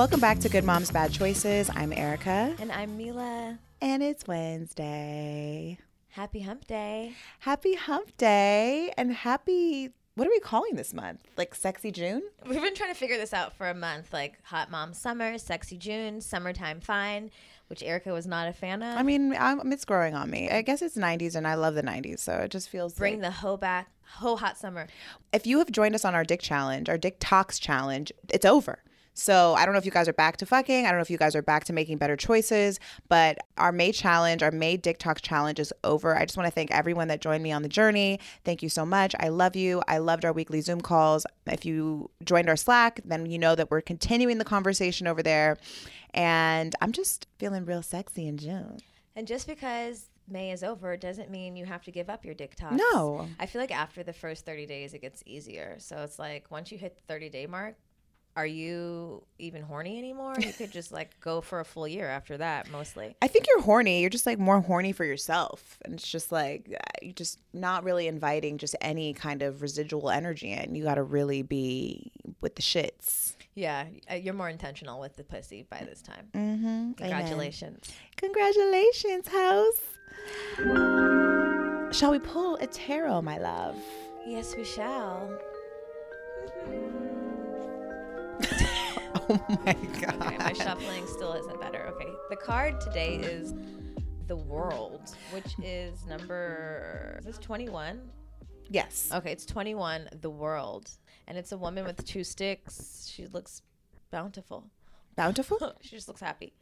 Welcome back to Good Moms Bad Choices. I'm Erica, And I'm Milah. and it's Wednesday. Happy Hump Day. Happy Hump Day and happy. What are we calling this month? Like Sexy June? We've been trying to figure this out for a month like Hot Mom Summer, Sexy June, Summertime Fine, which Erica was not a fan of. I mean, I'm, it's growing on me. I guess it's 90s and I love the 90s, so it just feels Bring like- the hoe back. Ho hot summer. if you have joined us on our Dick Challenge, our Dick Talks Challenge, it's over. So I don't know if you guys are back to fucking. I don't know if you guys are back to making better choices, but our May challenge, our May Dick Talks challenge is over. I just want to thank everyone that joined me on the journey. Thank you so much. I love you. I loved our weekly Zoom calls. If you joined our Slack, then you know that we're continuing the conversation over there. And I'm just feeling real sexy in June. And just because May is over doesn't mean you have to give up your dick talks. No. I feel like after the first 30 days, it gets easier. So it's like once you hit the 30 day mark, are you even horny anymore? You could just like go for a full year after that, mostly. I think you're horny. You're just like more horny for yourself. And it's just like uh, you're just not really inviting just any kind of residual energy in. You got to really be with the shits. Yeah, uh, you're more intentional with the pussy by this time. Mm-hmm. Congratulations. Congratulations, house. Shall we pull a tarot, my love? Yes, we shall. Oh my God. Okay, my shuffling still isn't better. Okay, the card today is the World, which is number. Is this 21? Yes. Okay, it's 21, the World. And it's a woman with two sticks. She looks bountiful. Bountiful? She just looks happy.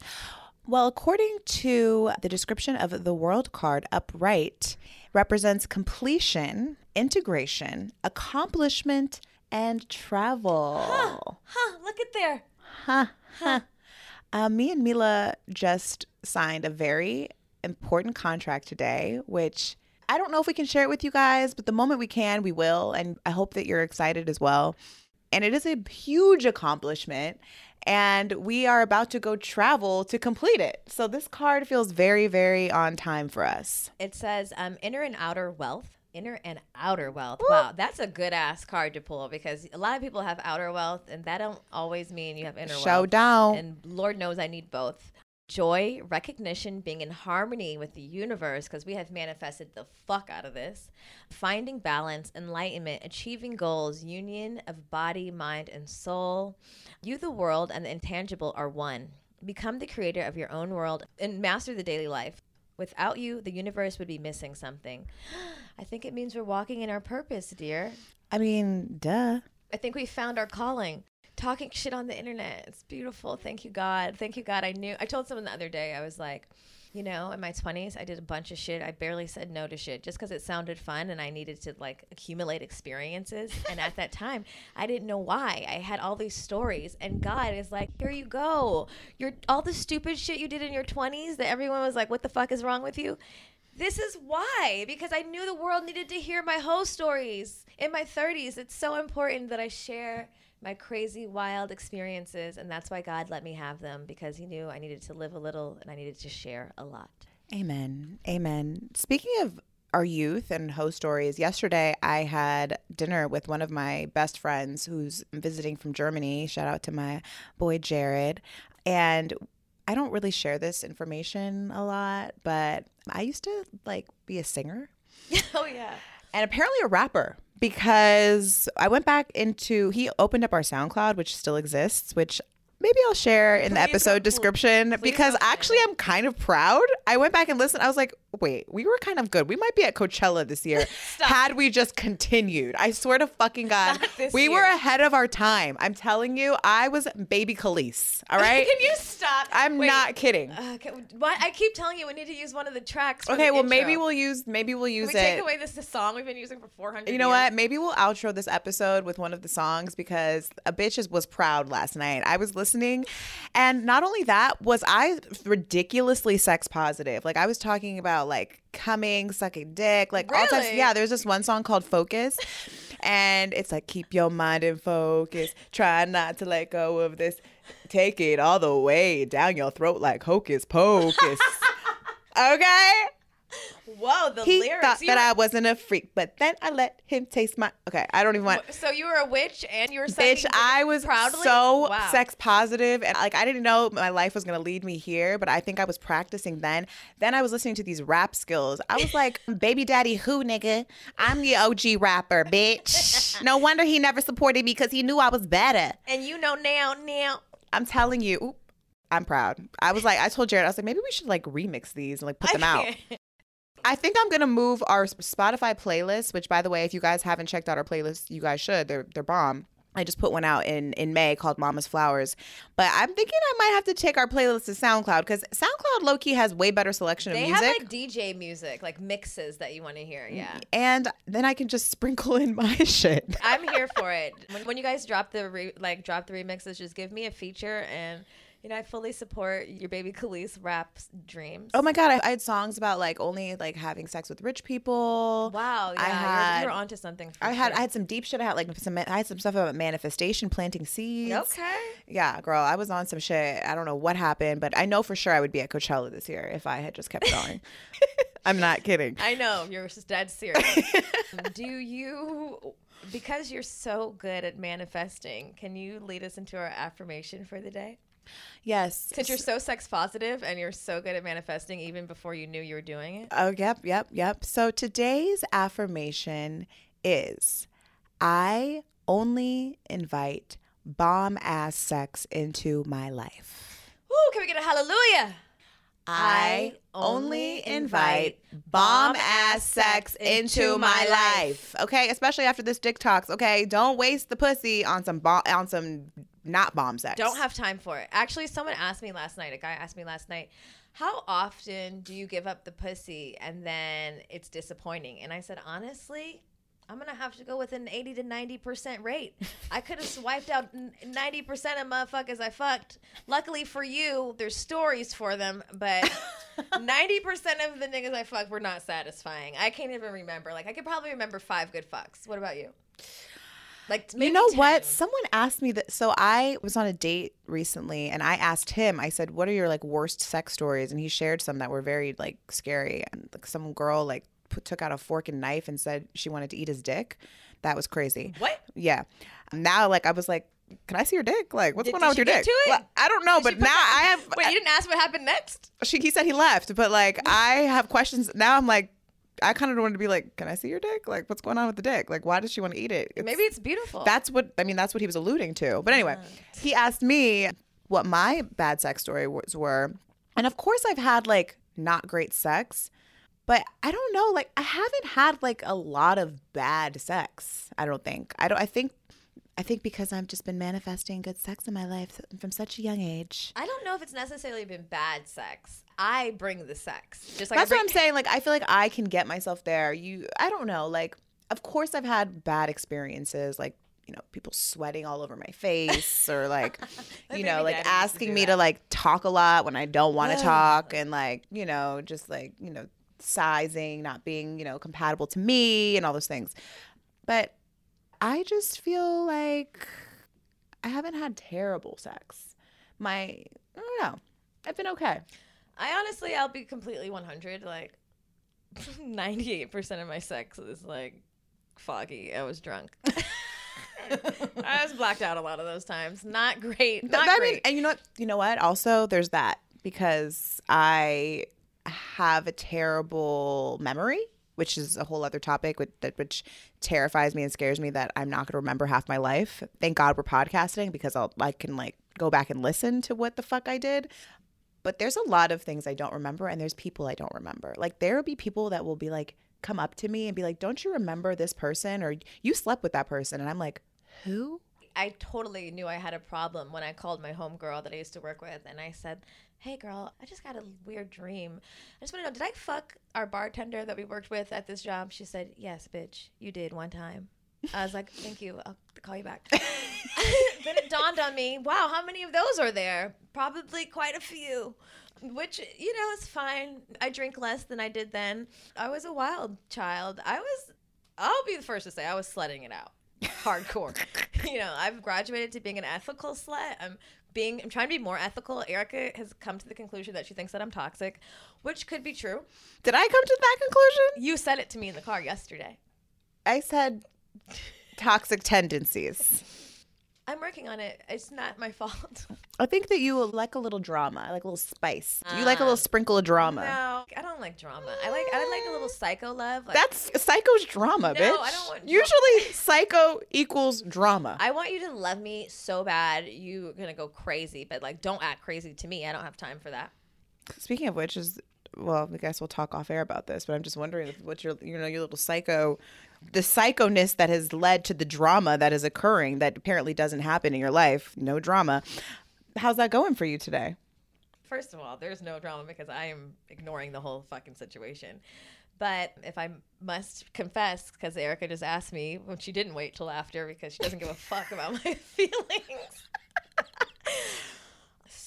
Well, according to the description of the world card, upright represents completion, integration, accomplishment, and travel. Huh, Huh, look at there. Huh, huh. Uh, me and Milah just signed a very important contract today, which I don't know if we can share it with you guys, but the moment we can, we will. And I hope that you're excited as well. And it is a huge accomplishment. And we are about to go travel to complete it. So this card feels very, very on time for us. It says um, inner and outer wealth. Inner and outer wealth. Wow, that's a good ass card to pull because a lot of people have outer wealth, and that don't always mean you have inner wealth. Showdown. And Lord knows I need both. Joy, recognition, being in harmony with the universe because we have manifested the fuck out of this. Finding balance, enlightenment, achieving goals, union of body, mind, and soul. You, the world, and the intangible are one. Become the creator of your own world and master the daily life. Without you, the universe would be missing something. I think it means we're walking in our purpose, dear. I mean, duh. I think we found our calling. Talking shit on the internet. It's beautiful. Thank you, God. Thank you, God. I knew. I told someone the other day, I was like, you know, in my 20s, I did a bunch of shit. I barely said no to shit just because it sounded fun and I needed to like accumulate experiences. and at that time, I didn't know why. I had all these stories, and God is like, here you go. You're all the stupid shit you did in your 20s that everyone was like, what the fuck is wrong with you? This is why, because I knew the world needed to hear my whole stories in my 30s. It's so important that I share my crazy, wild experiences, and that's why God let me have them because He knew I needed to live a little and I needed to share a lot. Amen. Amen. Speaking of our youth and host stories, yesterday I had dinner with one of my best friends who's visiting from Germany. Shout out to my boy Jared. And I don't really share this information a lot, but I used to like be a singer oh yeah. and apparently a rapper because I went back into he opened up our SoundCloud, which still exists, which maybe I'll share in the episode description please because actually I'm kind of proud. I went back and listened. I was like, wait, we were kind of good. We might be at Coachella this year had we just continued. I swear to fucking God, we were ahead of our time. I'm telling you, I was baby Khalees. All right. Can you stop? I'm Wait, not kidding. Uh, can, why, I keep telling you we need to use one of the tracks. Okay, the well maybe we'll use maybe we'll Can use we it. take away this, this song we've been using for 400 You know years? what? Maybe we'll outro this episode with one of the songs because a bitch is- was proud last night. I was listening, and not only that, was I ridiculously sex positive. Like I was talking about like coming, sucking dick, like all types. Yeah, there's this one song called Focus, and it's like keep your mind in focus, try not to let go of this, take it all the way down your throat like hocus pocus. okay. Whoa, the He lyrics. thought You that were- I wasn't a freak, but then I let him taste my. Okay, I don't even want. So you were a witch and you were Bitch, I was proudly? so Wow. sex positive and like I didn't know my life was gonna lead me here, but I think I was practicing then. Then I was listening to these rap skills. I was like, baby daddy who nigga? I'm the OG rapper, bitch. No wonder he never supported me because he knew I was better. And you know now, now. I'm telling you, oop, I'm proud. I was like, I told Jared, I was like, maybe we should like remix these and like put them out. I think I'm gonna move our Spotify playlist, which by the way, if you guys haven't checked out our playlist, you guys should. They're they're bomb. I just put one out in in May called Mama's Flowers. But I'm thinking I might have to take our playlist to SoundCloud because SoundCloud low key has way better selection of music. They have like DJ music, like mixes that you want to hear. Yeah. and then I can just sprinkle in my shit. I'm here for it. When, when you guys drop the re, like drop the remixes, just give me a feature, and you know I fully support your baby Khalees rap dreams. Oh my god, I, I had songs about like only like having sex with rich people. wow! Yeah, I you're- had you're, onto something. For I had sure. I had some deep shit. I had like some I had some stuff about manifestation, planting seeds. okay. Yeah, girl, I was on some shit. I don't know what happened, but I know for sure I would be at Coachella this year if I had just kept going. I'm not kidding. I know you're just dead serious. Um, do you, because you're so good at manifesting, can you lead us into our affirmation for the day? Yes. Since you're so sex positive and you're so good at manifesting, even before you knew you were doing it. Oh, yep, yep, yep. So today's affirmation is I only invite bomb ass sex into my life. Ooh, can we get a hallelujah? I only invite bomb ass sex into my life. Okay, especially after this dick talks. Okay, don't waste the pussy on some on some not bomb sex. Don't have time for it. Actually, someone asked me last night, a guy asked me last night, how often do you give up the pussy and then it's disappointing? And I said, honestly, I'm going to have to go with an 80 to 90% rate. I could have swiped out 90% of motherfuckers I fucked. Luckily for you, there's stories for them, but 90% of the niggas I fucked were not satisfying. I can't even remember. Like, I could probably remember five good fucks. What about you? Like, You know what? Someone asked me that. So I was on a date recently, and I asked him. I said, "What are your like worst sex stories?" And he shared some that were very like scary. And like some girl like put, took out a fork and knife and said she wanted to eat his dick. That was crazy. What? Yeah. Now, like I was like, "Can I see your dick? Like, what's Did- going on with your dick?" to it? Well, I don't know, Did but now I have. Wait, you didn't ask what happened next? she, he said he left, but like I have questions now. I'm like. I kind of wanted to be like, can I see your dick? Like, what's going on with the dick? Like, why does she want to eat it? It's- Maybe it's beautiful. that's what I mean. That's what he was alluding to. But anyway, he asked me what my bad sex stories were, and of course, I've had like not great sex, but I don't know. Like, I haven't had like a lot of bad sex. I don't think. I don't. I think. I think because I've just been manifesting good sex in my life from such a young age. I don't know if it's necessarily been bad sex. I bring the sex. Just like That's bring, what I'm saying. Like, I feel like I can get myself there. You, I don't know. Like, of course, I've had bad experiences. Like, you know, people sweating all over my face, or like, you know, like to asking me that. to like talk a lot when I don't want to talk, and like, you know, just like, you know, sizing, not being, you know, compatible to me, and all those things. But I just feel like I haven't had terrible sex. My, I don't know. I've been okay. I honestly, I'll be completely 100. Like, 98% of my sex is like foggy. I was drunk. I was blacked out a lot of those times. Not great. Not I great. mean, and you know what? You know what? Also, there's that because I have a terrible memory, which is a whole other topic, which, which terrifies me and scares me that I'm not going to remember half my life. Thank God we're podcasting because I'll I can like go back and listen to what the fuck I did. But there's a lot of things I don't remember, and there's people I don't remember. Like there will be people that will be like, come up to me and be like, "Don't you remember this person?" or "You slept with that person," and I'm like, "Who?" I totally knew I had a problem when I called my homegirl that I used to work with and I said, Hey girl, I just got a weird dream. I just want to know, did I fuck our bartender that we worked with at this job? She said, Yes, bitch, you did one time. I was like, Thank you. I'll call you back. then it dawned on me, wow, how many of those are there? Probably quite a few. Which, you know, is fine. I drink less than I did then. I was a wild child. I was, I'll be the first to say, I was sledding it out hardcore. you know, I've graduated to being an ethical slut. I'm being I'm trying to be more ethical. Erica has come to the conclusion that she thinks that I'm toxic, which could be true. Did I come to that conclusion? You said it to me in the car yesterday. I said toxic tendencies. I'm working on it. It's not my fault. I think that you like a little drama. I like a little spice. you like a little Um, sprinkle of drama. No, I don't like drama. I like I like a little psycho love. Like, That's psycho's drama, No, bitch. I don't want Usually, psycho equals drama. I want you to love me so bad you're gonna go crazy, but like don't act crazy to me. I don't have time for that. Speaking of which, is well, I guess we'll talk off air about this, but I'm just wondering if what your, you know, your little psycho, the psychoness that has led to the drama that is occurring that apparently doesn't happen in your life. No drama. How's that going for you today? First of all, there's no drama because I am ignoring the whole fucking situation. But if I must confess, because Erica just asked me when she didn't wait till after because she doesn't give a fuck about my feelings.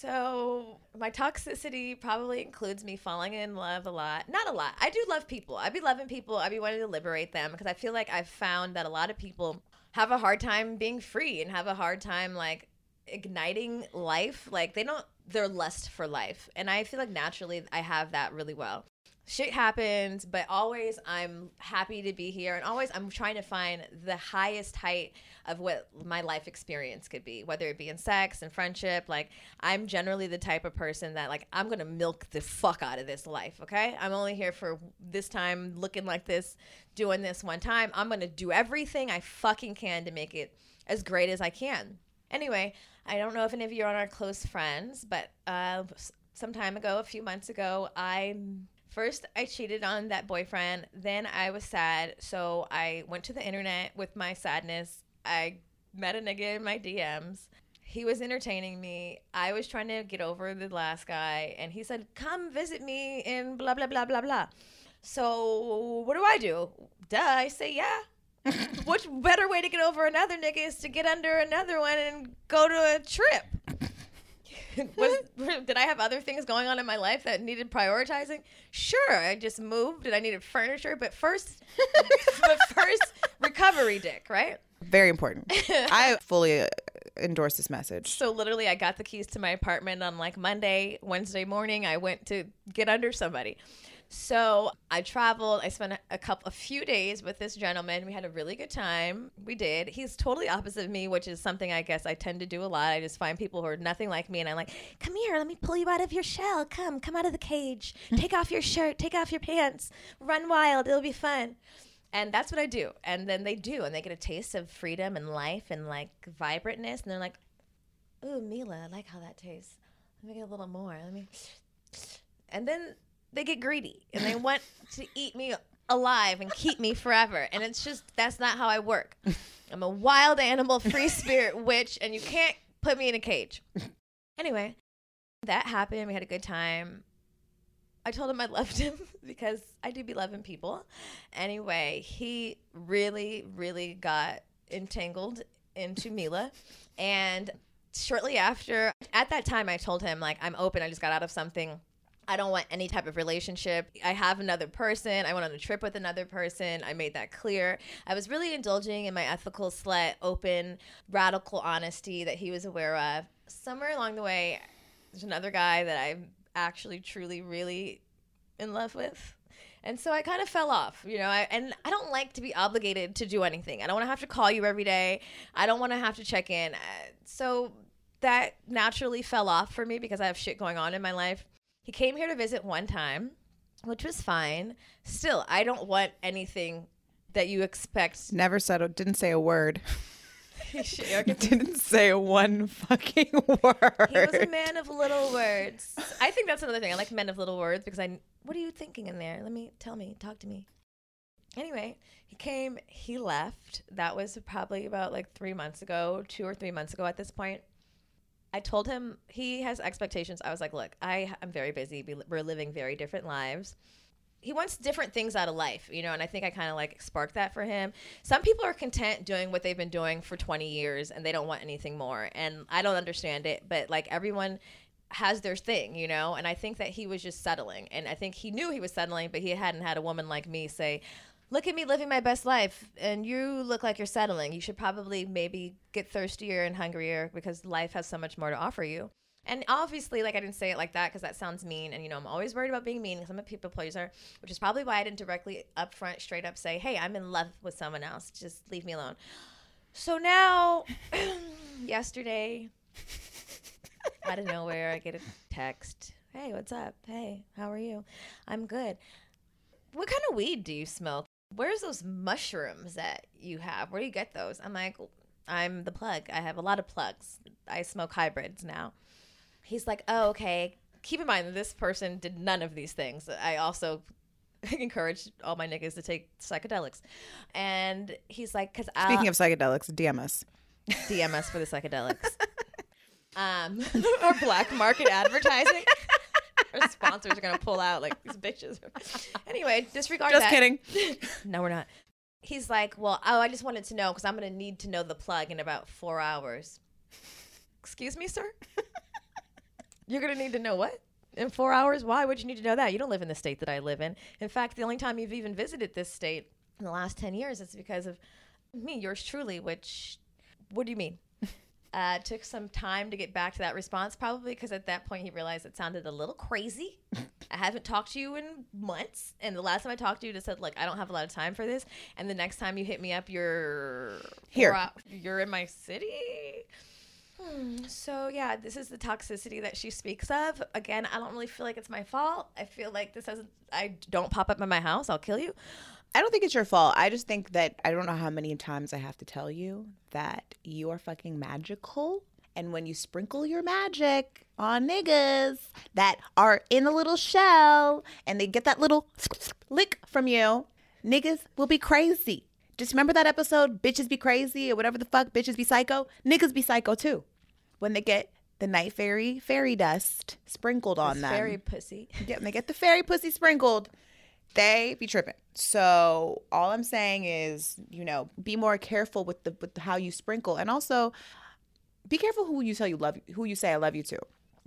So my toxicity probably includes me falling in love a lot. Not a lot. I do love people. I'd be loving people. I'd be wanting to liberate them because I feel like I've found that a lot of people have a hard time being free and have a hard time like igniting life. Like they don't their lust for life. And I feel like naturally I have that really well. Shit happens, but always I'm happy to be here and always I'm trying to find the highest height of what my life experience could be, whether it be in sex and friendship. Like I'm generally the type of person that like I'm gonna milk the fuck out of this life, okay? I'm only here for this time looking like this, doing this one time. I'm gonna do everything I fucking can to make it as great as I can. Anyway, I don't know if any of you are our close friends, but uh, some time ago, a few months ago, I first I cheated on that boyfriend. Then I was sad, so I went to the internet with my sadness. I met a nigga in my DMs. He was entertaining me. I was trying to get over the last guy, and he said, "Come visit me in blah blah blah blah blah." So what do I do? Duh, I say yeah. Which better way to get over another nigga is to get under another one and go to a trip? Was did I have other things going on in my life that needed prioritizing? Sure, I just moved and I needed furniture, but first, but first recovery dick, right? Very important. I fully uh, endorse this message. So literally, I got the keys to my apartment on like Monday, Wednesday morning. I went to get under somebody. So I traveled. I spent a, couple, a few days with this gentleman. We had a really good time. We did. He's totally opposite of me, which is something I guess I tend to do a lot. I just find people who are nothing like me, and I'm like, "Come here, let me pull you out of your shell. Come, come out of the cage. Take off your shirt. Take off your pants. Run wild. It'll be fun." And that's what I do. And then they do, and they get a taste of freedom and life and like vibrantness, and they're like, "Ooh, Milah, I like how that tastes. Let me get a little more. Let me." And then they get greedy and they want to eat me alive and keep me forever. And it's just that's not how I work. I'm a wild animal, free spirit witch, and you can't put me in a cage. Anyway, that happened. We had a good time. I told him I loved him because I do be loving people. Anyway, he really, really got entangled into Milah. And shortly after, at that time, I told him, like, I'm open. I just got out of something. I don't want any type of relationship. I have another person. I went on a trip with another person. I made that clear. I was really indulging in my ethical slut, open, radical honesty that he was aware of. Somewhere along the way, there's another guy that I'm actually truly really in love with. And so I kind of fell off, you know, I, and I don't like to be obligated to do anything. I don't want to have to call you every day. I don't want to have to check in. Uh, So that naturally fell off for me because I have shit going on in my life. He came here to visit one time, which was fine. Still, I don't want anything that you expect. Never said, a- didn't say a word. Didn't say one fucking word. He was a man of little words. I think that's another thing. I like men of little words because I. What are you thinking in there? Let me tell me. Talk to me. Anyway, he came. He left. That was probably about like three months ago, two or three months ago at this point. I told him he has expectations. I was like, look, I am very busy. We- We're living very different lives. He wants different things out of life, you know, and I think I kind of like sparked that for him. Some people are content doing what they've been doing for 20 years and they don't want anything more. And I don't understand it, but like everyone has their thing, you know, and I think that he was just settling. And I think he knew he was settling, but he hadn't had a woman like me say, look at me living my best life and you look like you're settling. You should probably maybe get thirstier and hungrier because life has so much more to offer you. And obviously, like I didn't say it like that because that sounds mean. And you know, I'm always worried about being mean because I'm a people pleaser, which is probably why I didn't directly up front, straight up say, "Hey, I'm in love with someone else. Just leave me alone." So now, yesterday, out of nowhere, I get a text. Hey, what's up? Hey, how are you? I'm good. What kind of weed do you smoke? Where's those mushrooms that you have? Where do you get those? I'm like, I'm the plug. I have a lot of plugs. I smoke hybrids now. He's like, oh, okay. Keep in mind that this person did none of these things. I also encourage all my niggas to take psychedelics. And he's like, because I. Speaking of psychedelics, DMS. DMS for the psychedelics. um, or black market advertising. Our sponsors are gonna pull out like these bitches. anyway, disregard Just that. kidding. No, we're not. He's like, well, oh, I just wanted to know because I'm gonna need to know the plug in about four hours. Excuse me, sir. You're gonna need to know what in four hours? Why would you need to know that? You don't live in the state that I live in. In fact, the only time you've even visited this state in the last ten years is because of me, yours truly. Which, what do you mean? Uh, took some time to get back to that response, probably because at that point he realized it sounded a little crazy. I haven't talked to you in months, and the last time I talked to you, just said like I don't have a lot of time for this. And the next time you hit me up, you're Here. You're in my city. Hmm, So yeah, this is the toxicity that she speaks of. Again, I don't really feel like it's my fault. I feel like this hasn't. I don't pop up in my house. I'll kill you. I don't think it's your fault. I just think that I don't know how many times I have to tell you that you are fucking magical. And when you sprinkle your magic on niggas that are in a little shell and they get that little lick from you, niggas will be crazy. Just remember that episode, Bitches Be Crazy or whatever the fuck, Bitches Be Psycho? Niggas be psycho too. When they get the night fairy fairy dust sprinkled on This them. Fairy pussy. Yeah, when they get the fairy pussy sprinkled, they be tripping. So all I'm saying is, you know, be more careful with the with how you sprinkle, and also be careful who you tell you love, who you say I love you to,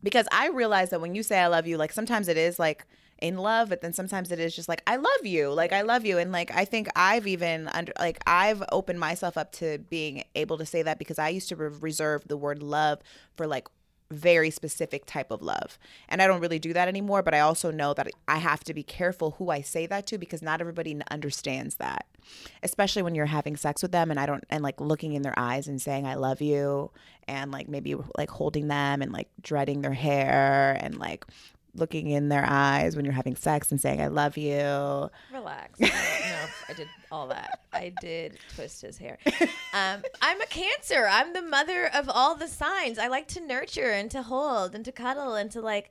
because I realize that when you say I love you, like sometimes it is like in love, but then sometimes it is just like I love you, like I love you, and like I think I've even under like I've opened myself up to being able to say that because I used to re- reserve the word love for like very specific type of love. And I don't really do that anymore, but I also know that I have to be careful who I say that to because not everybody understands that. Especially when you're having sex with them and I don't and like looking in their eyes and saying I love you and like maybe like holding them and like dreading their hair and like looking in their eyes when you're having sex and saying I love you. Relax. I don't know if I did all that. I did twist his hair. Um, I'm a Cancer. I'm the mother of all the signs. I like to nurture and to hold and to cuddle and to like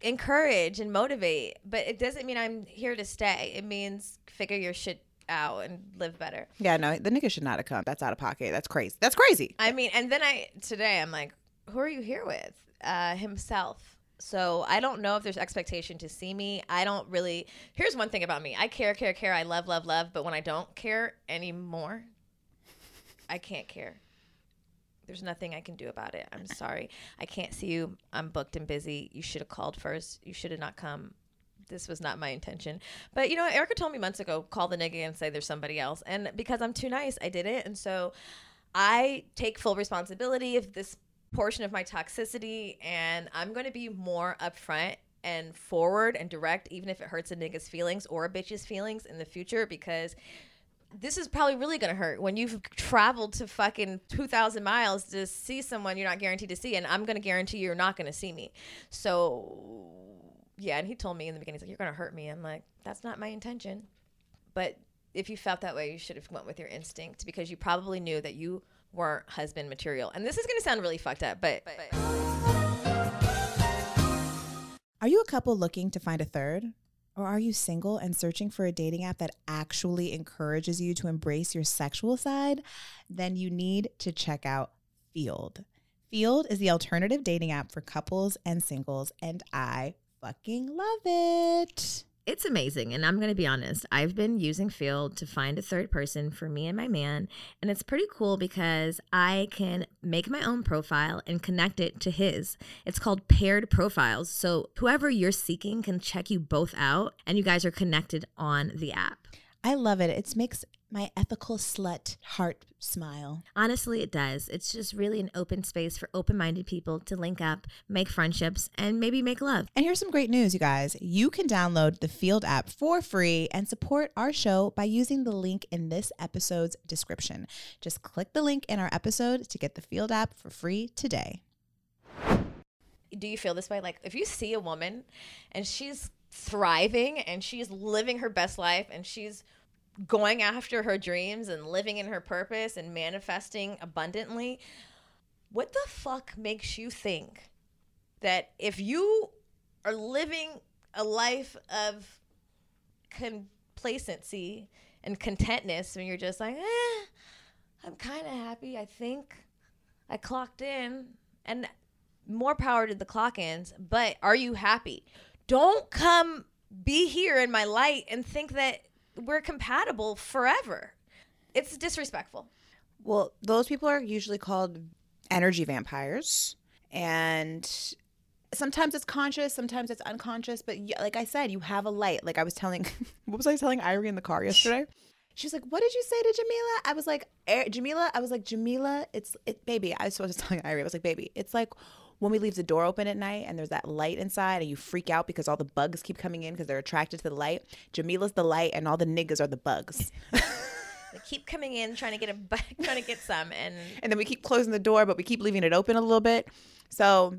encourage and motivate. But it doesn't mean I'm here to stay. It means figure your shit out and live better. Yeah, no, the nigga should not have come. That's out of pocket. That's crazy. That's crazy. I mean, and then I today I'm like, who are you here with? Uh, himself. So I don't know if there's expectation to see me. I don't really. Here's one thing about me: I care, care, care. I love, love, love. But when I don't care anymore, I can't care. There's nothing I can do about it. I'm sorry. I can't see you. I'm booked and busy. You should have called first. You should have not come. This was not my intention. But you know, Erica told me months ago, call the nigga and say there's somebody else. And because I'm too nice, I did it. And so I take full responsibility if this portion of my toxicity and I'm going to be more upfront and forward and direct even if it hurts a nigga's feelings or a bitch's feelings in the future because this is probably really going to hurt when you've traveled to fucking 2000 miles to see someone you're not guaranteed to see and I'm going to guarantee you're not going to see me. So yeah, and he told me in the beginning he's like you're going to hurt me. I'm like that's not my intention. But if you felt that way, you should have went with your instinct because you probably knew that you weren't husband material. And this is going to sound really fucked up, but, but Are you a couple looking to find a third? Or are you single and searching for a dating app that actually encourages you to embrace your sexual side? Then you need to check out Feeld. Feeld is the alternative dating app for couples and singles, and I fucking love it. It's amazing. And I'm going to be honest, I've been using Feeld to find a third person for me and my man. And it's pretty cool because I can make my own profile and connect it to his. It's called paired profiles. So whoever you're seeking can check you both out and you guys are connected on the app. I love it. It makes my ethical slut heart smile. Honestly, it does. It's just really an open space for open minded people to link up, make friendships, and maybe make love. And here's some great news, you guys. You can download the Feeld app for free and support our show by using the link in this episode's description. Just click the link in our episode to get the Feeld app for free today. Do you feel this way? Like, if you see a woman and she's thriving and she's living her best life and she's going after her dreams and living in her purpose and manifesting abundantly, what the fuck makes you think that if you are living a life of complacency and contentness when you're just like, eh, I'm kind of happy, I think I clocked in, and more power to the clock ins, but are you happy? Don't come be here in my light and think that we're compatible forever. It's disrespectful. Well, those people are usually called energy vampires. And sometimes it's conscious, sometimes it's unconscious. But like I said, you have a light. Like I was telling, what was I telling Irie in the car yesterday? She was like, "What did you say to Jamilah?" I was like, "Er, "Jamilah." I was like, "Jamilah, it's it, baby." I was supposed to telling Irie. I was like, "Baby, it's like." When we leave the door open at night and there's that light inside and you freak out because all the bugs keep coming in because they're attracted to the light. Jamilah's the light and all the niggas are the bugs. They keep coming in trying to get a bu- trying to get some and and then we keep closing the door, but we keep leaving it open a little bit. So,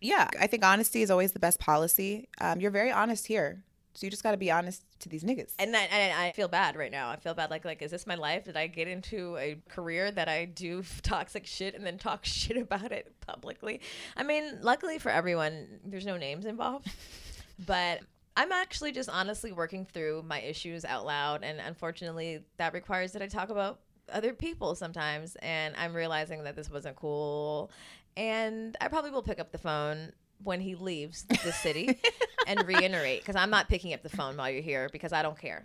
yeah, I think honesty is always the best policy. Um, you're very honest here, so you just got to be honest to these niggas. and I, and I feel bad right now. I feel bad like like is this my life? Did I get into a career that I do toxic shit and then talk shit about it publicly? I mean, luckily for everyone, there's no names involved. but I'm actually just honestly working through my issues out loud and unfortunately that requires that I talk about other people sometimes and I'm realizing that this wasn't cool and I probably will pick up the phone when he leaves the city and reiterate because I'm not picking up the phone while you're here because I don't care.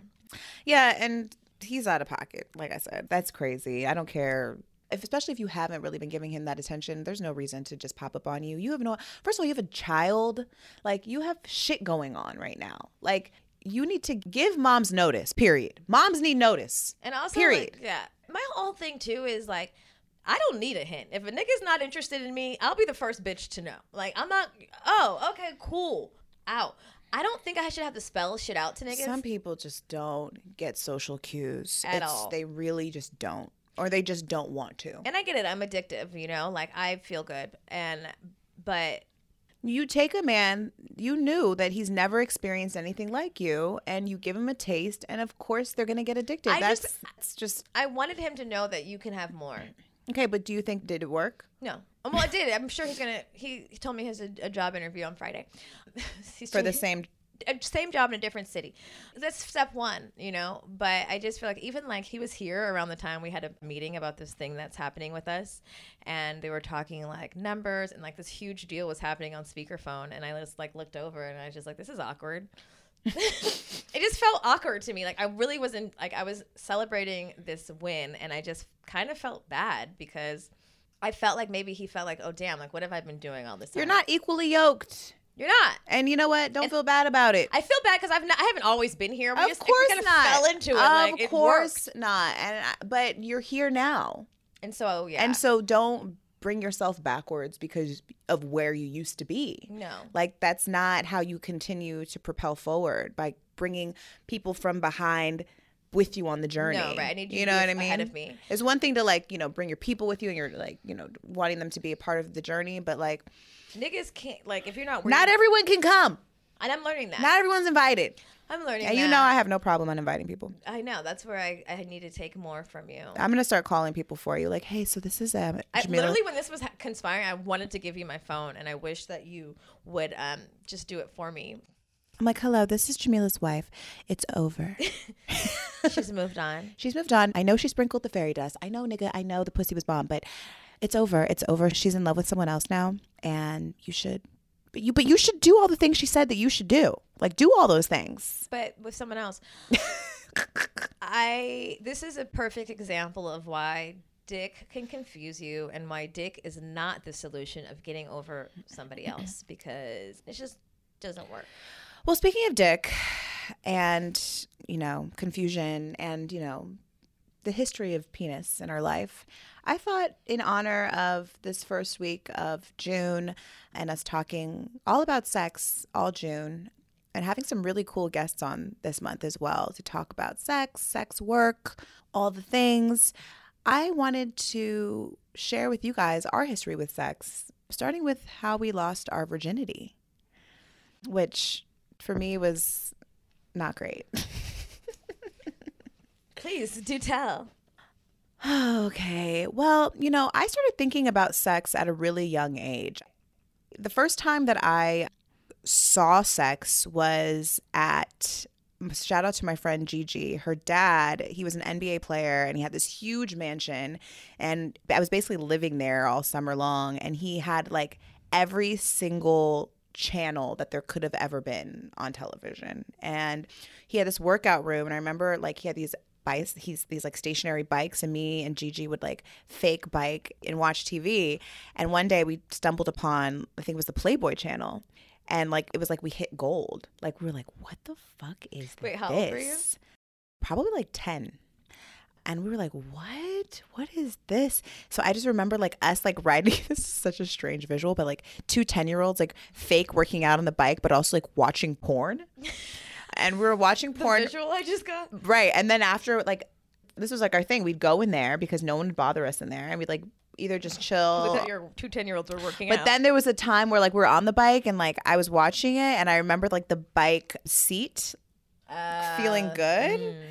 yeah, and he's out of pocket. Like I said, that's crazy. I don't care. If, especially if you haven't really been giving him that attention, there's no reason to just pop up on you. You have no. First of all, you have a child. Like you have shit going on right now. Like you need to give moms notice. Period. Moms need notice. And also, Period. like, yeah, my whole thing too is like, I don't need a hint. If a nigga's not interested in me, I'll be the first bitch to know. Like, I'm not. Oh, okay, cool. Out. I don't think I should have to spell shit out to niggas. Some people just don't get social cues At It's- all. They really just don't, or they just don't want to. and I get it. I'm addictive. You know, like I feel good, and but You take a man, you knew that he's never experienced anything like you, and you give him a taste, and of course they're gonna get addicted. I That's just- that's just I wanted him to know that you can have more. Okay. But do you think did it work? No. Um, Well, it did. I'm sure he's gonna. He, he told me he has a, a job interview on Friday. He's For the same, same job in a different city. That's step one, you know. But I just feel like even like he was here around the time we had a meeting about this thing that's happening with us, and they were talking like numbers and like this huge deal was happening on speakerphone, and I just like looked over and I was just like, this is awkward. It just felt awkward to me. Like I really wasn't like I was celebrating this win, and I just kind of felt bad because. I felt like maybe he felt like, oh damn, like what have I been doing all this time? you're not equally yoked, You're not. and you know what? Don't feel bad about it. I feel bad because I've not, I haven't always been here. We of just course kind of not. fell into it. Of like, course worked. not. And I- but you're here now, And so yeah. and so don't bring yourself backwards because of where you used to be. no. Like that's not how you continue to propel forward by bringing people from behind with you on the journey. No, right. I need you, you know what I mean? ahead of me. It's one thing to like, you know, bring your people with you and you're like, you know, wanting them to be a part of the journey, but like Niggas can't like if you're not. not everyone can come. And I'm learning that. Not everyone's invited. I'm learning. That. And that. you know I have no problem on inviting people. I know that's where I, I need to take more from you. I'm gonna start calling people for you. Like, hey, so this is um, I, Jamilah. literally, when this was ha- conspiring, I wanted to give you my phone, and I wish that you would um just do it for me. I'm like, hello, this is Jamilah's wife. It's over. She's moved on. She's moved on. I know she sprinkled the fairy dust. I know, nigga. I know the pussy was bomb, but it's over. It's over. She's in love with someone else now, and you should. But you, but you should do all the things she said that you should do. Like, do all those things. but with someone else. I this is a perfect example of why dick can confuse you and why dick is not the solution of getting over somebody else because it just doesn't work. Well, speaking of dick, and, you know, confusion and, you know, the history of penis in our life, I thought, in honor of this first week of June and us talking all about sex all June and having some really cool guests on this month as well to talk about sex, sex work, all the things, I wanted to share with you guys our history with sex, starting with how we lost our virginity, which for me was not great. Please do tell. Okay. Well, you know, I started thinking about sex at a really young age. The first time that I saw sex was at shout out to my friend Gigi. Her dad, he was an NBA player and he had this huge mansion and I was basically living there all summer long and he had like every single channel that there could have ever been on television. And he had this workout room and I remember like he had these bikes he's these like stationary bikes and me and Gigi would like fake bike and watch TV and one day we stumbled upon I think it was the Playboy channel and like it was like we hit gold. Like we were like what the fuck is Wait, this how old were you? probably like 10 and we were like what? What is this? So i just remember like us like riding this is such a strange visual but like two 10 year olds like fake working out on the bike but also like watching porn and we were watching The porn visual I just got. Right. And then after like this was like our thing. We'd go in there because no one would bother us in there and we'd like either just chill. Your two 10 year olds were working But out. then there was a time where like we are on the bike and like I was watching it and I remember like the bike seat feeling Uh, good. mm.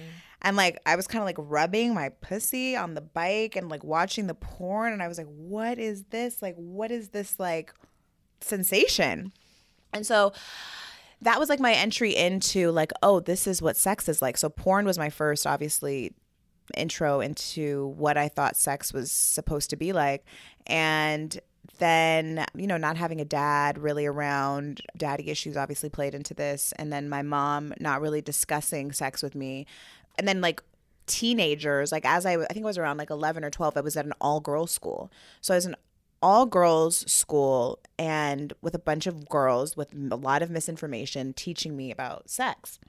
And like I was kind of like rubbing my pussy on the bike and like watching the porn and I was like, what is this? Like what is this like sensation? And so that was like my entry into like, oh, this is what sex is like. So porn was my first obviously intro into what I thought sex was supposed to be like. And then, you know, not having a dad really around, daddy issues obviously played into this. And then my mom not really discussing sex with me. And then, like, teenagers, like, as I, I think I was around like 11 or 12, I was at an all girls school. So I was an all girls school and with a bunch of girls with a lot of misinformation teaching me about sex.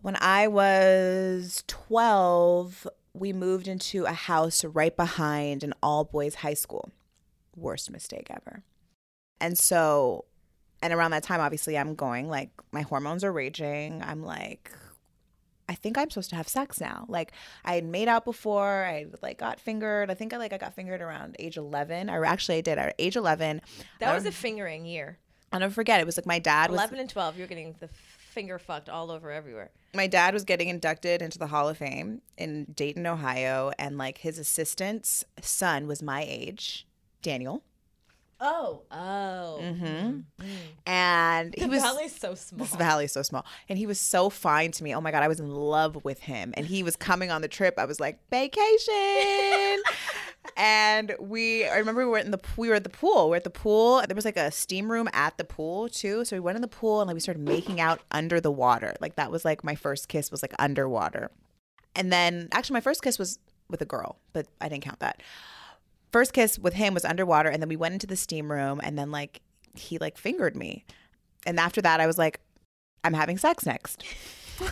When I was 12, we moved into a house right behind an all boys high school. Worst mistake ever. And so, and around that time, obviously, I'm going like my hormones are raging. I'm like, I think I'm supposed to have sex now. Like I had made out before. I like got fingered. I think I like I got fingered around age 11. Or actually, I did at age 11. That was um, a fingering year. I'll never forget. It was like my dad was 11 and 12, you're getting the finger fucked all over everywhere. my dad was getting inducted into the Hall of Fame in Dayton, Ohio, and like his assistant's son was my age, Daniel, Oh. Oh. mm-hmm. and he The was. valley's so small. This valley is so small, and he was so fine to me. Oh my god, I was in love with him, and he was coming on the trip. I was like vacation, and we. I remember we were in the we were at the pool. We are at the pool. There was like a steam room at the pool too. So we went in the pool and like we started making out under the water. Like that was like my first kiss was like underwater, and then actually my first kiss was with a girl, but I didn't count that. First kiss with him was underwater, and then we went into the steam room, and then like he like fingered me, and after that I was like, I'm having sex next.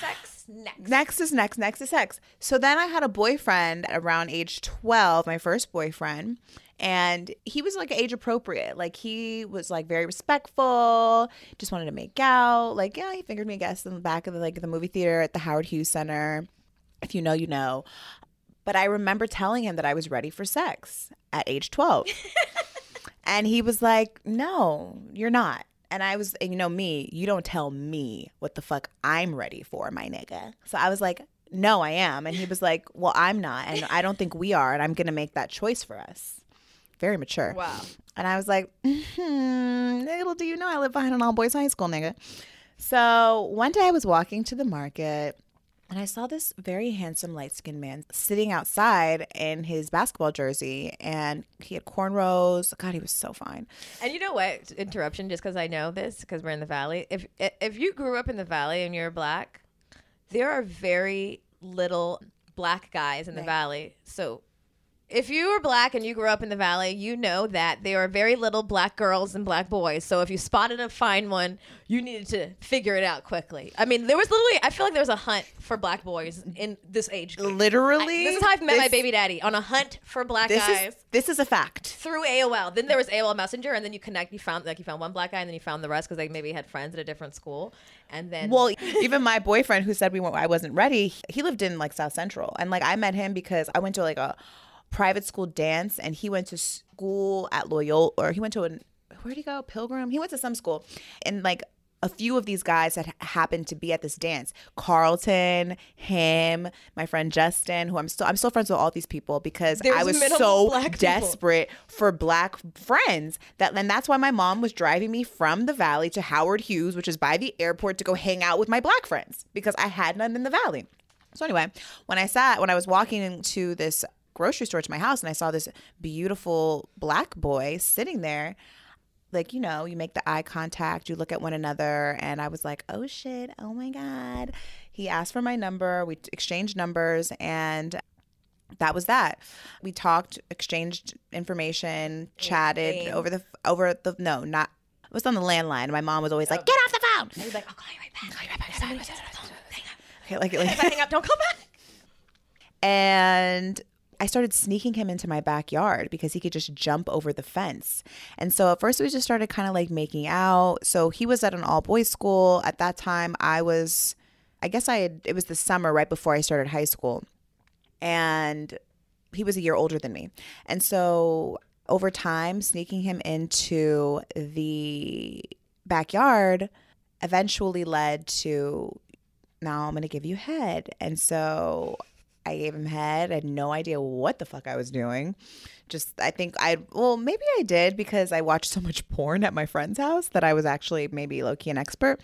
Sex next. Next is next, next is sex. So then I had a boyfriend around age 12, my first boyfriend, and he was like age appropriate. Like he was like very respectful, just wanted to make out. Like, yeah, he fingered me, I guess, in the back of the like the movie theater at the Howard Hughes Center. If you know, you know. But I remember telling him that I was ready for sex at age 12. and he was like, "No, you're not." And I was, and you know me, you don't tell me what the fuck I'm ready for, my nigga. So I was like, no, I am. And he was like, well, I'm not. And I don't think we are. And I'm going to make that choice for us. Very mature. Wow. And I was like, hmm, little do you know, I live behind an all boys high school, nigga. So one day I was walking to the market and I saw this very handsome light skinned man sitting outside in his basketball jersey and he had cornrows. God, he was so fine. And you know what? Interruption, just because I know this, because we're in the valley. If if you grew up in the valley and you're black, there are very little black guys in the Right. valley. So if you are black and you grew up in the valley, you know that there are very little black girls and black boys. So if you spotted a fine one, you needed to figure it out quickly. I mean, there was literally I feel like there was a hunt for black boys in this age. group. Literally, This is how I've met my this- baby daddy on a hunt for black This guys. is this is a fact. through AOL. Then there was AOL Messenger, and then you connect. You found like you found one black guy, and then you found the rest because they maybe had friends at a different school. And then Well, even my boyfriend who said we went, I wasn't ready. He lived in like South Central, and like I met him because I went to like a private school dance, and he went to school at Loyola, or he went to an where'd he go? Pilgrim. He went to some school, and like a few of these guys that happened to be at this dance carlton him my friend justin who i'm still i'm still friends with all these people because There's i was so black people. desperate for black friends that and that's why my mom was driving me from the valley to howard hughes which is by the airport to go hang out with my black friends because i had none in the valley so anyway when i sat when i was walking into this grocery store to my house and i saw this beautiful black boy sitting there like you know you make the eye contact you look at one another and i was like oh shit oh my god he asked for my number we exchanged numbers and that was that we talked exchanged information chatted over the over the no not it was on the landline my mom was always like oh. get off the phone I was like, I'll call you right back. Call you right back. Somebody says the phone. Hang up. okay, like, like If I hang up, don't call back. and I started sneaking him into my backyard because he could just jump over the fence. And so at first we just started kind of like making out. So he was at an all boys school. At that time I was I guess I had it was the summer right before I started high school. And he was a year older than me. And so over time sneaking him into the backyard eventually led to now I'm going to give you head. And so I gave him head. I had no idea what the fuck I was doing. Just, I think I, well, maybe I did because I watched so much porn at my friend's house that I was actually maybe low key an expert.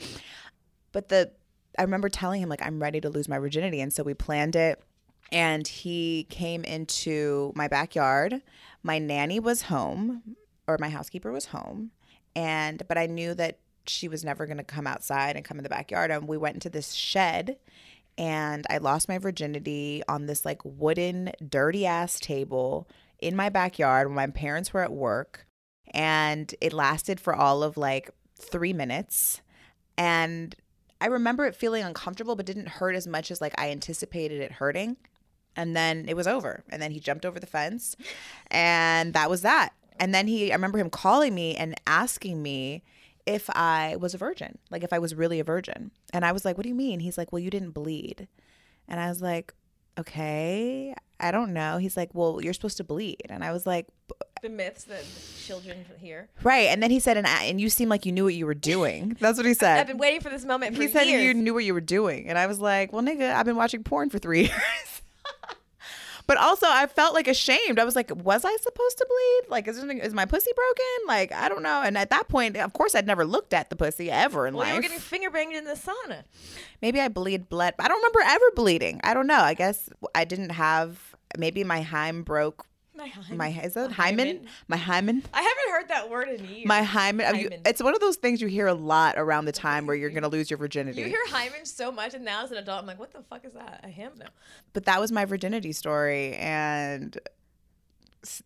But the, I remember telling him, like, I'm ready to lose my virginity. And so we planned it. And he came into my backyard. My nanny was home, or my housekeeper was home. And, but I knew that she was never going to come outside and come in the backyard. And we went into this shed and I lost my virginity on this like wooden, dirty ass table in my backyard when my parents were at work. And it lasted for all of like three minutes. And I remember it feeling uncomfortable, but didn't hurt as much as like I anticipated it hurting. And then it was over. And then he jumped over the fence. And that was that. And then he, I remember him calling me and asking me if I was a virgin, like if I was really a virgin. And I was like, what do you mean? He's like, well, you didn't bleed. And I was like, okay, I don't know. He's like, well, you're supposed to bleed. And I was like, The myths that children hear. right. And then he said, and, I, and you seem like you knew what you were doing. That's what he said. I've been waiting for this moment for he said years. you knew what you were doing. And I was like, well, nigga, I've been watching porn for three years. But also, I felt like ashamed. I was like, was I supposed to bleed? Like, is, is my pussy broken? Like, I don't know. And at that point, of course, I'd never looked at the pussy ever in well, you were life. getting finger banged in the sauna. Maybe I bleed blood. I don't remember ever bleeding. I don't know. I guess I didn't have, maybe my hymen broke. My hymen. My, is that hymen? hymen? My hymen? I haven't heard that word in years. My hymen. have you- it's one of those things you hear a lot around the time where you're going to lose your virginity. You hear hymen so much, and now as an adult, I'm like, what the fuck is that? A him? No. but that was my virginity story and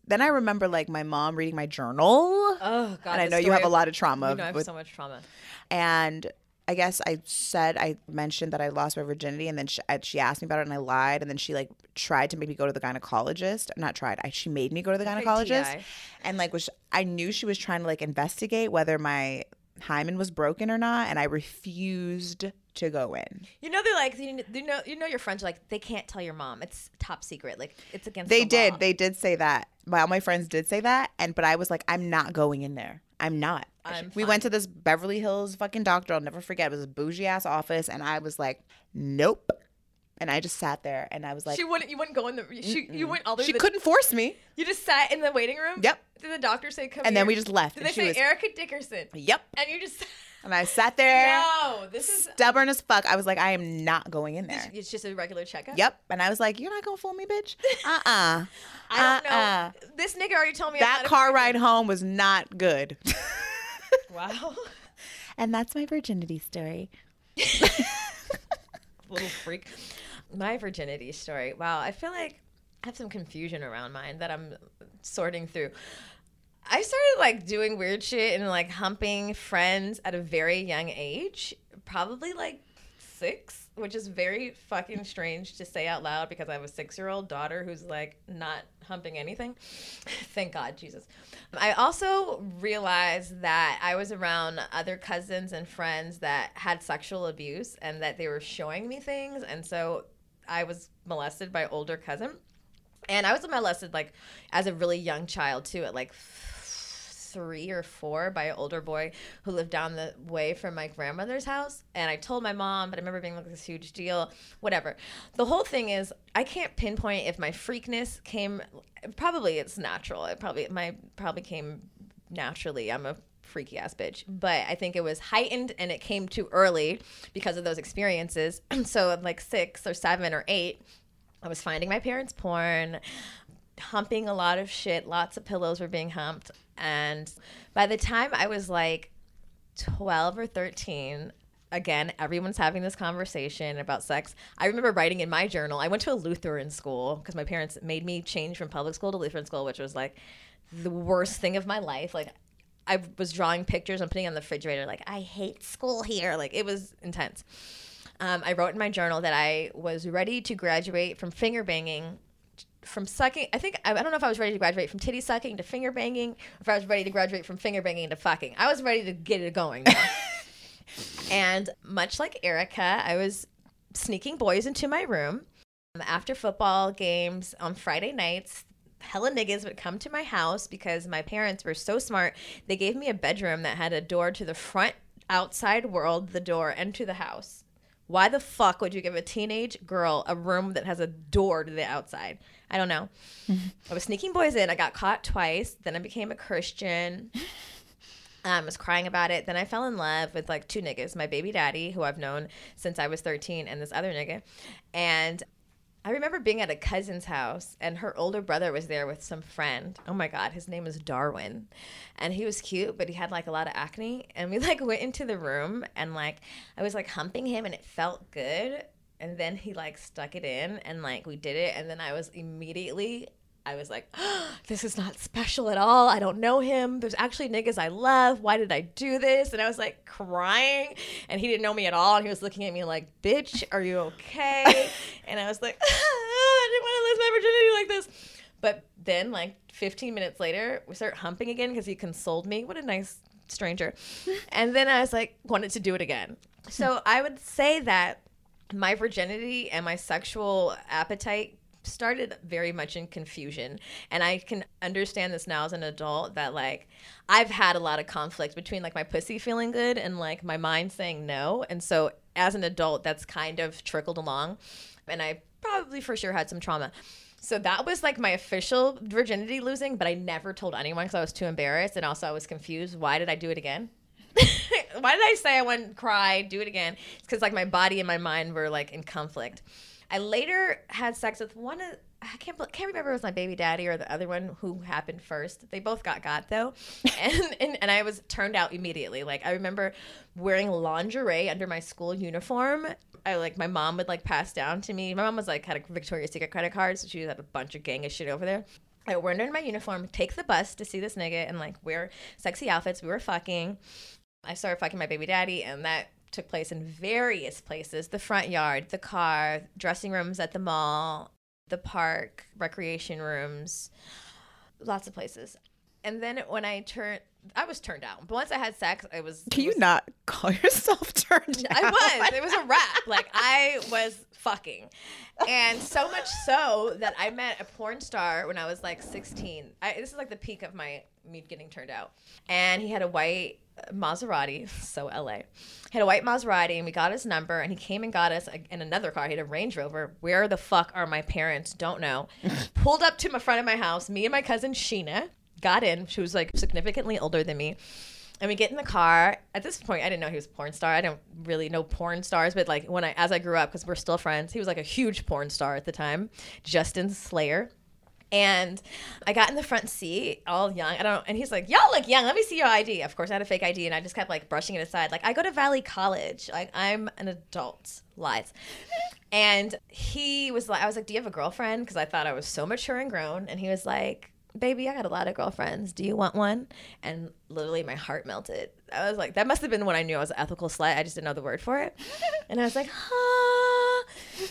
then i remember like my mom reading my journal Oh god. and i know you have a lot of trauma You know, I have with- so much trauma. and i guess i said i mentioned that i lost my virginity and then she, I- she asked me about it and i lied and then she like tried to make me go to the gynecologist not tried I, she made me go to the gynecologist and like was i knew she was trying to like investigate whether my hymen was broken or not and i refused to go in You know, they're like, you know, you know, you know, your friends are like, they can't tell your mom. It's top secret. Like, it's against. They the did. law. They did say that. My all my friends did say that, and but I was like, I'm not going in there. I'm not. I'm we fine. went to this Beverly Hills fucking doctor. I'll never forget. It was a bougie ass office, and I was like, nope. And I just sat there, and I was like, she wouldn't. You wouldn't go in the. She. You went all the way. she the- couldn't force me. You just sat in the waiting room. Yep. Did the doctor say come? And then we just left, Did they say was- Erica Dickerson? Yep. And you just. And I sat there, No, this is. stubborn as fuck. I was like, I am not going in there. It's just a regular checkup. Yep. And I was like, you're not gonna fool me, bitch. Uh uh I don't Uh-uh. know. This nigga already told me That car ride home was not good. Wow. and that's my virginity story. Little freak. My virginity story. Wow. I feel like I have some confusion around mine that I'm sorting through. I started like doing weird shit and like humping friends at a very young age, probably like six, which is very fucking strange to say out loud because I have a six year old daughter who's like not humping anything. Thank God, Jesus. I also realized that I was around other cousins and friends that had sexual abuse and that they were showing me things. And so I was molested by older cousin. And I was molested like as a really young child too, at like three or four by an older boy who lived down the way from my grandmother's house. And I told my mom, but I remember being like this huge deal, whatever. The whole thing is, I can't pinpoint if my freakness came, probably it's natural. It probably, my, probably came naturally. I'm a freaky ass bitch. But I think it was heightened and it came too early because of those experiences. so like six or seven or eight, I was finding my parents' porn, humping a lot of shit. Lots of pillows were being humped. And by the time I was like 12 or 13, again, everyone's having this conversation about sex. I remember writing in my journal, I went to a Lutheran school because my parents made me change from public school to Lutheran school, which was like the worst thing of my life. Like, I was drawing pictures and putting on the refrigerator, like, I hate school here. Like, it was intense. Um, I wrote in my journal that I was ready to graduate from finger banging from sucking. I think I, I don't know if I was ready to graduate from titty sucking to finger banging, if I was ready to graduate from finger banging to fucking. I was ready to get it going. and much like Erica, I was sneaking boys into my room after football games on Friday nights. Hella niggas would come to my house because my parents were so smart. They gave me a bedroom that had a door to the front outside world, the door, and to the house. Why the fuck would you give a teenage girl a room that has a door to the outside? I don't know. I was sneaking boys in. I got caught twice. Then I became a Christian. I um, was crying about it. Then I fell in love with like two niggas, my baby daddy, who I've known since I was 13, and this other nigga. And I remember being at a cousin's house and her older brother was there with some friend. Oh my god, his name was Darwin. And he was cute, but he had like a lot of acne. And we like went into the room and like I was like humping him and it felt good. And then he like stuck it in and like we did it and then I was immediately I was like, oh, this is not special at all. I don't know him. There's actually niggas I love. Why did I do this? And I was like crying, and he didn't know me at all. And he was looking at me like, bitch, are you okay? and I was like, I didn't want to lose my virginity like this. But then, like 15 minutes later, we start humping again because he consoled me. What a nice stranger. and then I was like, wanted to do it again. So I would say that my virginity and my sexual appetite started very much in confusion and i can understand this now as an adult that like i've had a lot of conflict between like my pussy feeling good and like my mind saying no and so as an adult that's kind of trickled along and i probably for sure had some trauma. So that was like my official virginity losing but i never told anyone because i was too embarrassed and also i was confused why did i do it again? Why did i say i wouldn't cry do it again? It's because like my body and my mind were like in conflict I later had sex with one of I can't can't remember if it was my baby daddy or the other one who happened first. They both got got though, and, and and I was turned out immediately. Like I remember wearing lingerie under my school uniform. I like my mom would like pass down to me. My mom was like had a Victoria's Secret credit card, so she had a bunch of gang of shit over there. I wore under my uniform, take the bus to see this nigga, and like wear sexy outfits. We were fucking. I started fucking my baby daddy, and that took place in various places the front yard, the car, dressing rooms at the mall, the park, recreation rooms, lots of places. And then when I turned, I was turned down. But once I had sex, I was. Can was, you not call yourself turned down? I was. It was a wrap. Like I was fucking, and so much so that I met a porn star when I was like 16. I, this is like the peak of my me getting turned out, and he had a white Maserati, so LA. He had a white Maserati, and we got his number, and he came and got us in another car. He had a Range Rover. Where the fuck are my parents? Don't know. Pulled up to the front of my house. Me and my cousin Sheena got in. She was like significantly older than me. And we get in the car. At this point, I didn't know he was a porn star. I don't really know porn stars, but like when I, as I grew up, because we're still friends, he was like a huge porn star at the time. Justin Slayer. And I got in the front seat, all young. I don't. And he's like, Y'all look young. Let me see your ID. Of course, I had a fake ID. And I just kept like brushing it aside. Like, I go to Valley College. Like, I'm an adult. Lies. And he was like, I was like, Do you have a girlfriend? Because I thought I was so mature and grown. And he was like, Baby, I got a lot of girlfriends. Do you want one? And literally, my heart melted. I was like, That must have been when I knew I was an ethical slut. I just didn't know the word for it. And I was like, Huh.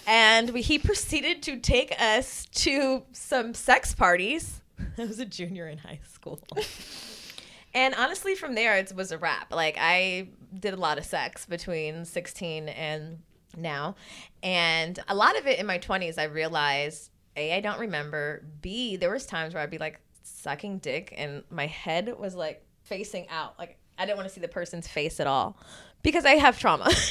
And we, he proceeded to take us to some sex parties. I was a junior in high school. And honestly, from there, it was a wrap. Like, I did a lot of sex between 16 and now. And a lot of it in my 20s, I realized A, I don't remember. B, there was times where I'd be like sucking dick and my head was like facing out. Like, I didn't want to see the person's face at all because I have trauma.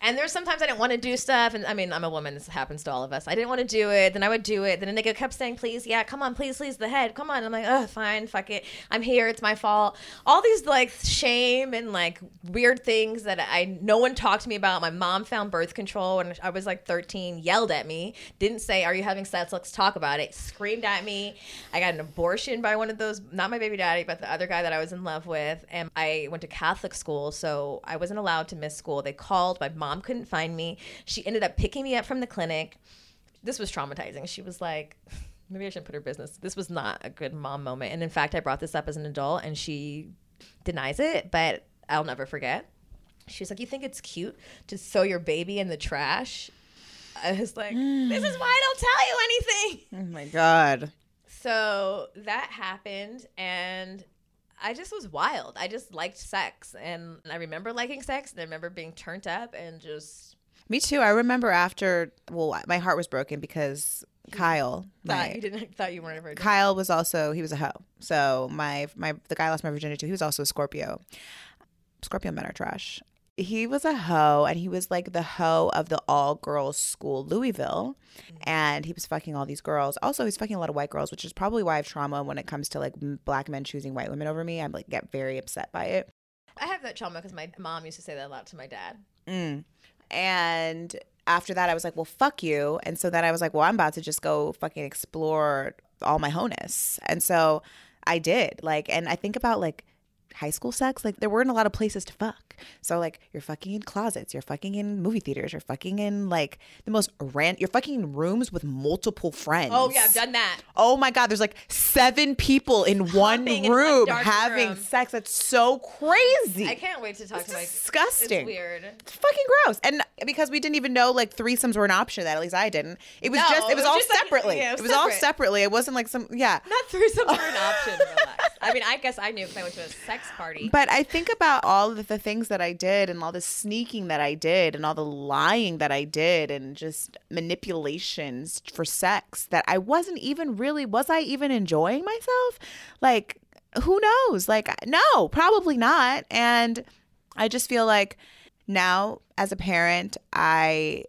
And there's sometimes I didn't want to do stuff, and I mean I'm a woman. This happens to all of us. I didn't want to do it, then I would do it. Then a nigga kept saying, "Please, yeah, come on, please, please, the head, come on." I'm like, "Oh, fine, fuck it. I'm here. It's my fault." All these like shame and like weird things that I no one talked to me about. My mom found birth control when I was like 13, yelled at me, didn't say, "Are you having sex? Let's talk about it." Screamed at me. I got an abortion by one of those, not my baby daddy, but the other guy that I was in love with. And I went to Catholic school, so I wasn't allowed to miss school. They called. My mom couldn't find me. She ended up picking me up from the clinic. This was traumatizing. She was like, maybe I shouldn't put her business. This was not a good mom moment. And in fact, I brought this up as an adult and she denies it, but I'll never forget. She's like, You think it's cute to throw your baby in the trash? I was like, This is why I don't tell you anything. Oh my god. So that happened and I just was wild. I just liked sex and I remember liking sex and I remember being turned up and just Me too. I remember after well, my heart was broken because Kyle, thought my you didn't thought you weren't ever Kyle was also he was a hoe. So my my the guy I lost my virginity to, he was also a Scorpio. Scorpio men are trash. He was a hoe and he was like the hoe of the all girls school Louisville. And he was fucking all these girls. Also, he's fucking a lot of white girls, which is probably why I have trauma when it comes to like black men choosing white women over me. I'm like get very upset by it. I have that trauma because my mom used to say that a lot to my dad. Mm. And after that, I was like, well, fuck you. And so then I was like, well, I'm about to just go fucking explore all my honus. And so I did. Like, and I think about like high school sex, like there weren't a lot of places to fuck. So like you're fucking in closets, you're fucking in movie theaters, you're fucking in like the most rant, you're fucking in rooms with multiple friends. Oh yeah, I've done that. Oh my God, there's like seven people in one in room dark having room. sex. That's so crazy. I can't wait to talk It's to my. disgusting. It's weird. It's fucking gross. And because we didn't even know like threesomes were an option, that at least I didn't. It was No, just it it was, was all just like- separately. yeah, it it was was all separately. It wasn't like some yeah. Not threesomes were an option. Relax. I mean, I guess I knew because I went to a sex party. But I think about all of the things that I did and all the sneaking that I did and all the lying that I did and just manipulations for sex that I wasn't even really was I even enjoying myself? Like who knows? Like no, probably not. And I just feel like now as a parent, I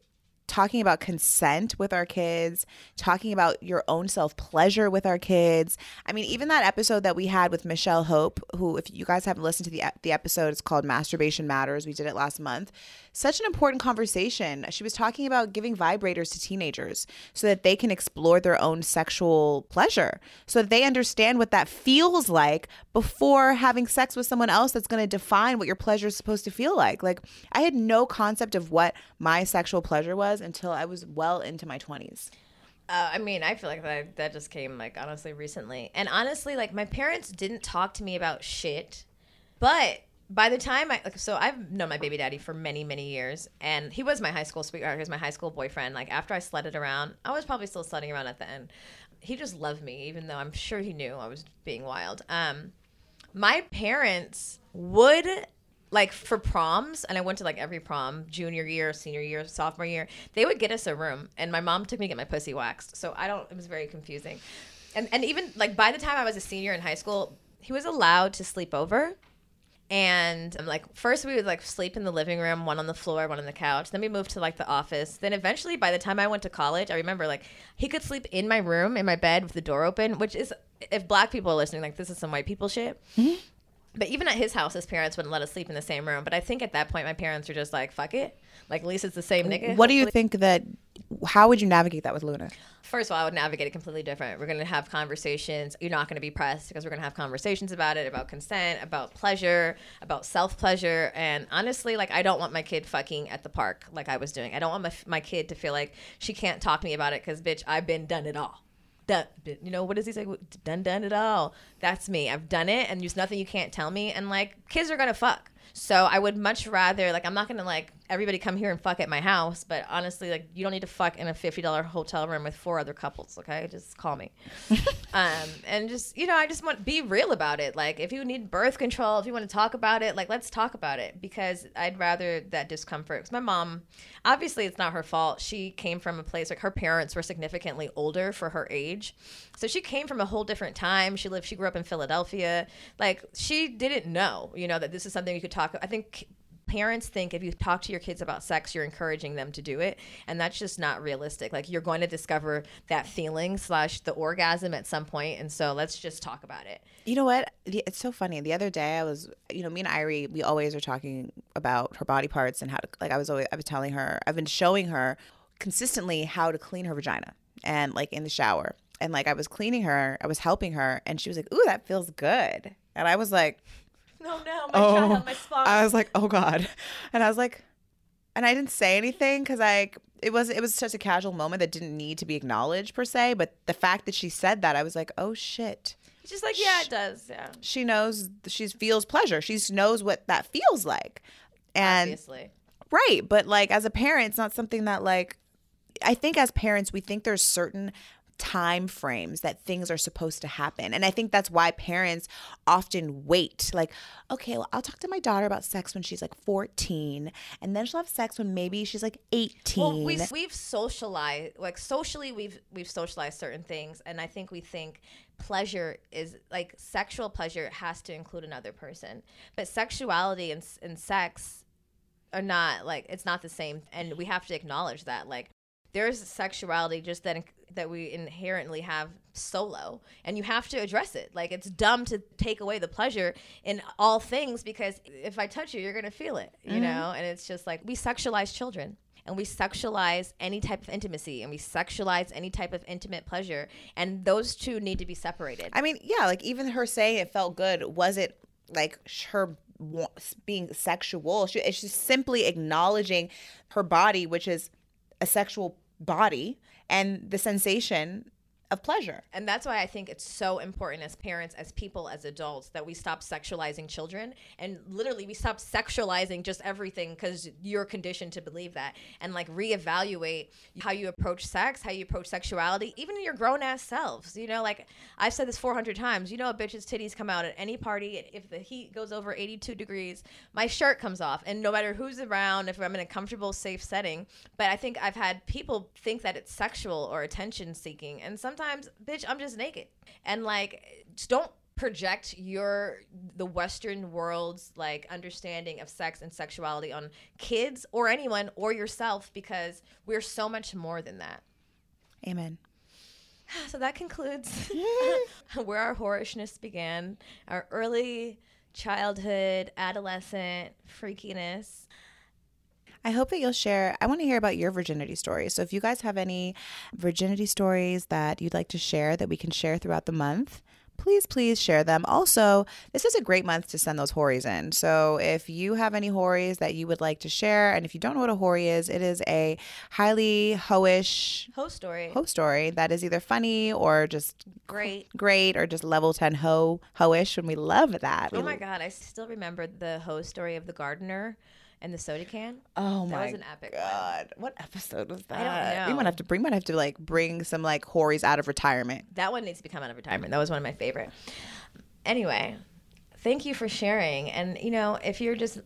talking about consent with our kids, talking about your own self pleasure with our kids. I mean, even that episode that we had with Michelle Hope, who, if you guys haven't listened to the the episode, it's called "Masturbation Matters." We did it last month. Such an important conversation. She was talking about giving vibrators to teenagers so that they can explore their own sexual pleasure, so that they understand what that feels like before having sex with someone else that's going to define what your pleasure is supposed to feel like. Like, I had no concept of what my sexual pleasure was until I was well into my 20s. Uh, I mean, I feel like that that just came like honestly recently, and honestly, like my parents didn't talk to me about shit, but by the time I like, so I've known my baby daddy for many many years, and he was my high school sweetheart. He was my high school boyfriend. Like after I sledded around, I was probably still sledding around at the end. He just loved me, even though I'm sure he knew I was being wild. Um, my parents would like for proms and i went to like every prom junior year senior year sophomore year they would get us a room and my mom took me to get my pussy waxed so i don't it was very confusing and and even like by the time i was a senior in high school he was allowed to sleep over and I'm like first we would like sleep in the living room one on the floor one on the couch. Then we moved to like the office. Then eventually by the time i went to college i remember like he could sleep in my room in my bed with the door open which is if black people are listening like this is some white people shit mm-hmm. But even at his house, his parents wouldn't let us sleep in the same room. But I think at that point, my parents were just like, "Fuck it." Like at least it's the same nigga. What do you think that how would you navigate that with Luna? First of all, I would navigate it completely different. We're going to have conversations. You're not going to be pressed because we're going to have conversations about it, about consent, about pleasure, about self pleasure. And honestly, like, I don't want my kid fucking at the park like I was doing. I don't want my, my kid to feel like she can't talk to me about it because, bitch, I've been done it all. Done, you know, what does he say? Done, done it all. That's me. I've done it, and there's nothing you can't tell me. And like, kids are to fuck. So I would much rather, like, I'm not to like everybody come here and fuck at my house. But honestly, like you don't need to fuck in a fifty dollar hotel room with four other couples. Okay, just call me. um, and just you know, I just want to be real about it. Like if you need birth control, if you want to talk about it, like let's talk about it because I'd rather that discomfort. Because my mom, obviously, it's not her fault. She came from a place like her parents were significantly older for her age, so she came from a whole different time. She lived. She grew up in Philadelphia. Like she didn't know, you know, that this is something you could talk. I think parents think if you talk to your kids about sex, you're encouraging them to do it, and that's just not realistic. Like you're going to discover that feeling slash the orgasm at some point, and so let's just talk about it. You know what? It's so funny. The other day, I was, you know, me and Irie, we always are talking about her body parts and how to, like, I was always, I was telling her, I've been showing her consistently how to clean her vagina and like in the shower. And like I was cleaning her, I was helping her, and she was like, "Ooh, that feels good." And I was like, no, no, my oh, child, my spine. I was like, oh god, and I was like, and I didn't say anything because I it was it was such a casual moment that didn't need to be acknowledged per se. But the fact that she said that, I was like, oh shit. She's like, yeah, it does. Yeah. She knows. She feels pleasure. She knows what that feels like. And Obviously. right, but like as a parent, it's not something that like I think as parents we think there's certain time frames that things are supposed to happen. And I think that's why parents often wait. Like, okay, well, I'll talk to my daughter about sex when she's like 14, and then she'll have sex when maybe she's like 18. Well, we, we've socialized, like socially, we've we've socialized certain things, and I think we think pleasure is like sexual pleasure has to include another person, but sexuality and, and sex are not like it's not the same, and we have to acknowledge that. Like, there's sexuality just that that we inherently have solo and you have to address it. Like it's dumb to take away the pleasure in all things because if i touch you you're going to feel it you mm-hmm. know? And it's just like we sexualize children and we sexualize any type of intimacy and we sexualize any type of intimate pleasure and those two need to be separated. I mean yeah like even her saying it felt good was it like her being sexual. She, it's just simply acknowledging her body which is a sexual body and the sensation of pleasure. And that's why I think it's so important as parents, as people, as adults, that we stop sexualizing children and literally we stop sexualizing just everything because you're conditioned to believe that and like reevaluate how you approach sex, how you approach sexuality, even in your grown ass selves. You know, like I've said this 400 times, you know, a bitch's titties come out at any party. If the heat goes over 82 degrees, my shirt comes off. And no matter who's around, if I'm in a comfortable, safe setting, but I think I've had people think that it's sexual or attention seeking. And sometimes sometimes, bitch, I'm just naked. And like, just don't project your the western world's like understanding of sex and sexuality on kids or anyone or yourself because we're so much more than that. Amen. So that concludes where our whorishness began our early childhood adolescent freakiness I hope that you'll share. I want to hear about your virginity stories. So if you guys have any virginity stories that you'd like to share that we can share throughout the month, please, please share them. Also, this is a great month to send those hories in. So if you have any hories that you would like to share, and if you don't know what a hoary is, it is a highly hoish ho story. Ho story that is either funny or just great, great, or just level ten ho hoish, and we love that. Oh my god, I still remember the ho story of the gardener and the soda can. Oh that my was an epic god! What episode was that? I don't know. We might have to bring. Might have to like bring some like hories out of retirement. That one needs to come out of retirement. That was one of my favorite. Anyway, thank you for sharing. And you know, if you're just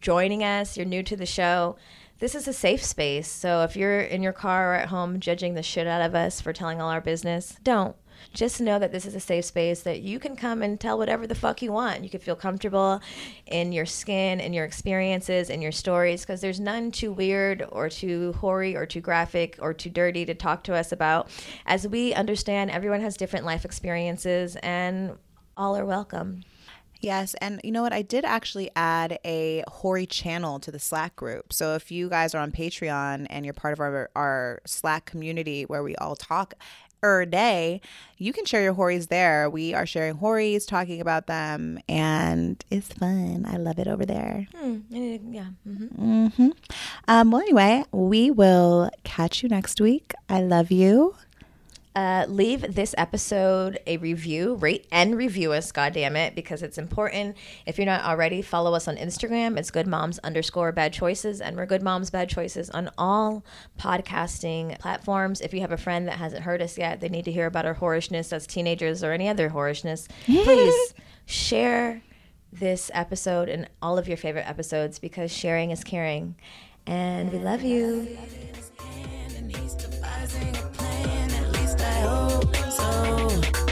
joining us, you're new to the show. This is a safe space. So if you're in your car or at home judging the shit out of us for telling all our business, don't just know that this is a safe space that you can come and tell whatever the fuck you want. You can feel comfortable in your skin and your experiences and your stories because there's none too weird or too hoary or too graphic or too dirty to talk to us about. As we understand, everyone has different life experiences and all are welcome. Yes, and you know what? I did actually add a Hori channel to the Slack group. So if you guys are on Patreon and you're part of our our Slack community where we all talk a day, you can share your Horis there. We are sharing Horis, talking about them, and it's fun. I love it over there. Hmm. Yeah. Mm-hmm. Mm-hmm. Um, well, anyway, we will catch you next week. I love you. Uh, leave this episode a review, rate and review us, God damn it, because it's important. If you're not already, follow us on Instagram. It's good moms underscore bad choices, and we're good moms bad choices on all podcasting platforms. If you have a friend that hasn't heard us yet, they need to hear about our whorishness as teenagers or any other whorishness. Please share this episode and all of your favorite episodes because sharing is caring. And we love you. I hope so.